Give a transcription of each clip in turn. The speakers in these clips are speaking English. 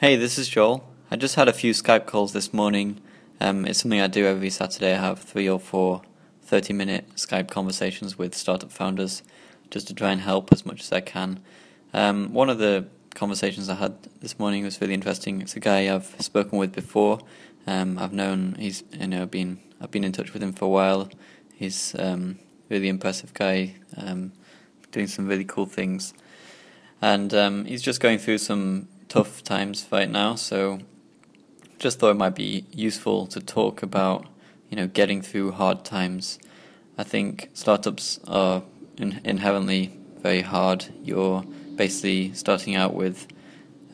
Hey, this is Joel. I just had a few Skype calls this morning. Um, it's something I do every Saturday. I have three or four 30 minute Skype conversations with startup founders just to try and help as much as I can. Um, one of the conversations I had this morning was really interesting. It's a guy I've spoken with before. Um, I've known he's you know been I've been in touch with him for a while. He's um, really impressive guy, um, doing some really cool things, and um, he's just going through some tough times right now. So just thought it might be useful to talk about you know getting through hard times. I think startups are in- inherently very hard. You're basically starting out with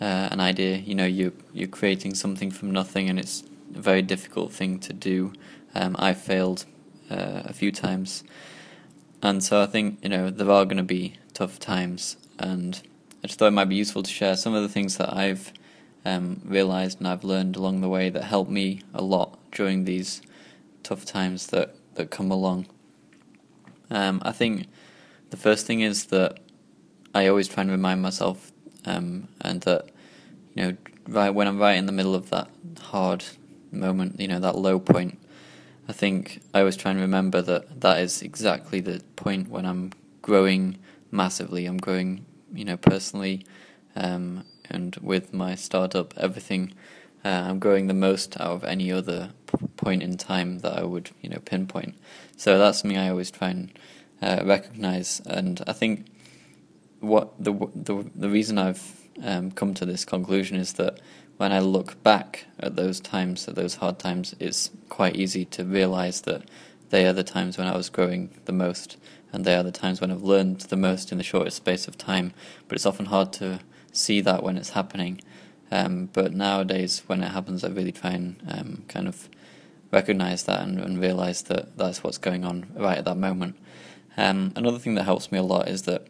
uh, an idea. You know, you you're creating something from nothing, and it's a very difficult thing to do. Um, I failed uh, a few times, and so I think you know there are going to be tough times, and I just thought it might be useful to share some of the things that I've um, realized and I've learned along the way that helped me a lot during these tough times that, that come along. Um, I think the first thing is that I always try and remind myself, um, and that you know, right when I'm right in the middle of that hard moment, you know, that low point, I think I always try and remember that that is exactly the point when I'm growing massively. I'm growing you know, personally, um, and with my startup, everything, uh, I'm growing the most out of any other p- point in time that I would, you know, pinpoint. So that's something I always try and uh, recognize, and I think what the the the reason I've um, come to this conclusion is that when I look back at those times, at those hard times, it's quite easy to realize that they are the times when I was growing the most and they are the times when I've learned the most in the shortest space of time. But it's often hard to see that when it's happening. Um, but nowadays, when it happens, I really try and um, kind of recognize that and, and, realize that that's what's going on right at that moment. Um, another thing that helps me a lot is that,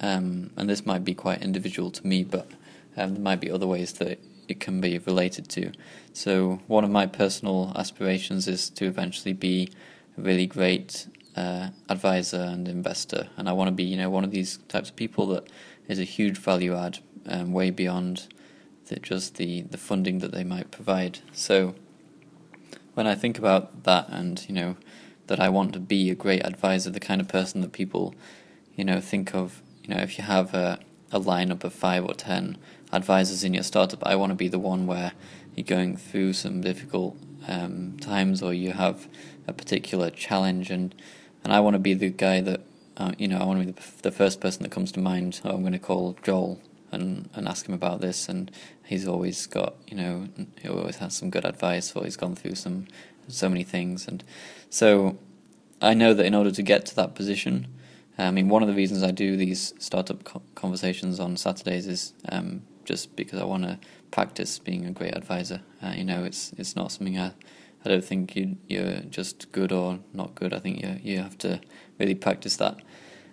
um, and this might be quite individual to me, but um, there might be other ways that it can be related to. So, one of my personal aspirations is to eventually be really great uh, advisor and investor, and I want to be, you know, one of these types of people that is a huge value add, um, way beyond the, just the the funding that they might provide. So when I think about that, and you know, that I want to be a great advisor, the kind of person that people, you know, think of, you know, if you have a a lineup of five or ten advisors in your startup, I want to be the one where you're going through some difficult um, times or you have a particular challenge and and I want to be the guy that uh, you know I want to be the, the, first person that comes to mind. Oh, I'm going to call Joel and and ask him about this, and he's always got you know he always has some good advice, or he's gone through some so many things, and so I know that in order to get to that position. I mean, one of the reasons I do these startup co- conversations on Saturdays is um, just because I want to practice being a great advisor. Uh, you know, it's it's not something I I don't think you you're just good or not good. I think you you have to really practice that.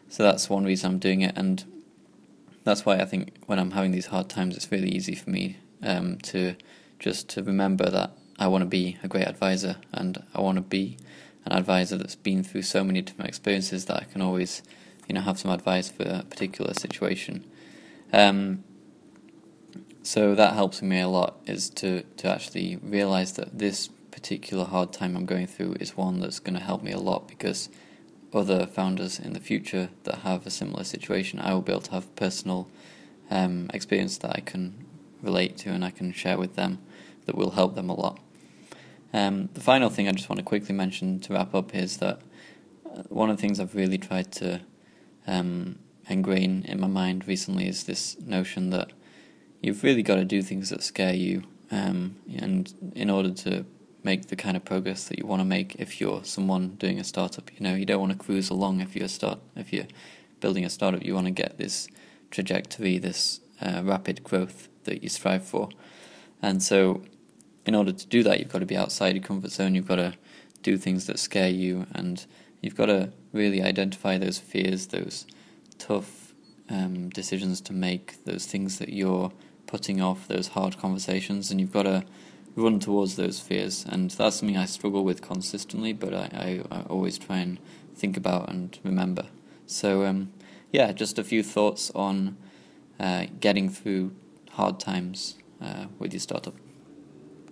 So that's one reason I'm doing it, and that's why I think when I'm having these hard times, it's really easy for me um, to just to remember that I want to be a great advisor, and I want to be an advisor that's been through so many different experiences that I can always, you know, have some advice for a particular situation. Um, so that helps me a lot is to to actually realize that this particular hard time I'm going through is one that's going to help me a lot because other founders in the future that have a similar situation, I will be able to have personal um, experience that I can relate to and I can share with them that will help them a lot. Um, the final thing I just want to quickly mention to wrap up is that uh, one of the things I've really tried to um, ingrain in my mind recently is this notion that you've really got to do things that scare you, um, and in order to make the kind of progress that you want to make if you're someone doing a startup. You know, you don't want to cruise along if you're start if you're building a startup. You want to get this trajectory, this uh, rapid growth that you strive for. And so, in order to do that, you've got to be outside your comfort zone. You've got to do things that scare you, and you've got to really identify those fears, those tough um, decisions to make, those things that you're putting off, those hard conversations, and you've got to run towards those fears, and that's something I struggle with consistently, but I, I, I always try and think about and remember. So, um, yeah, just a few thoughts on uh, getting through hard times uh, with your startup.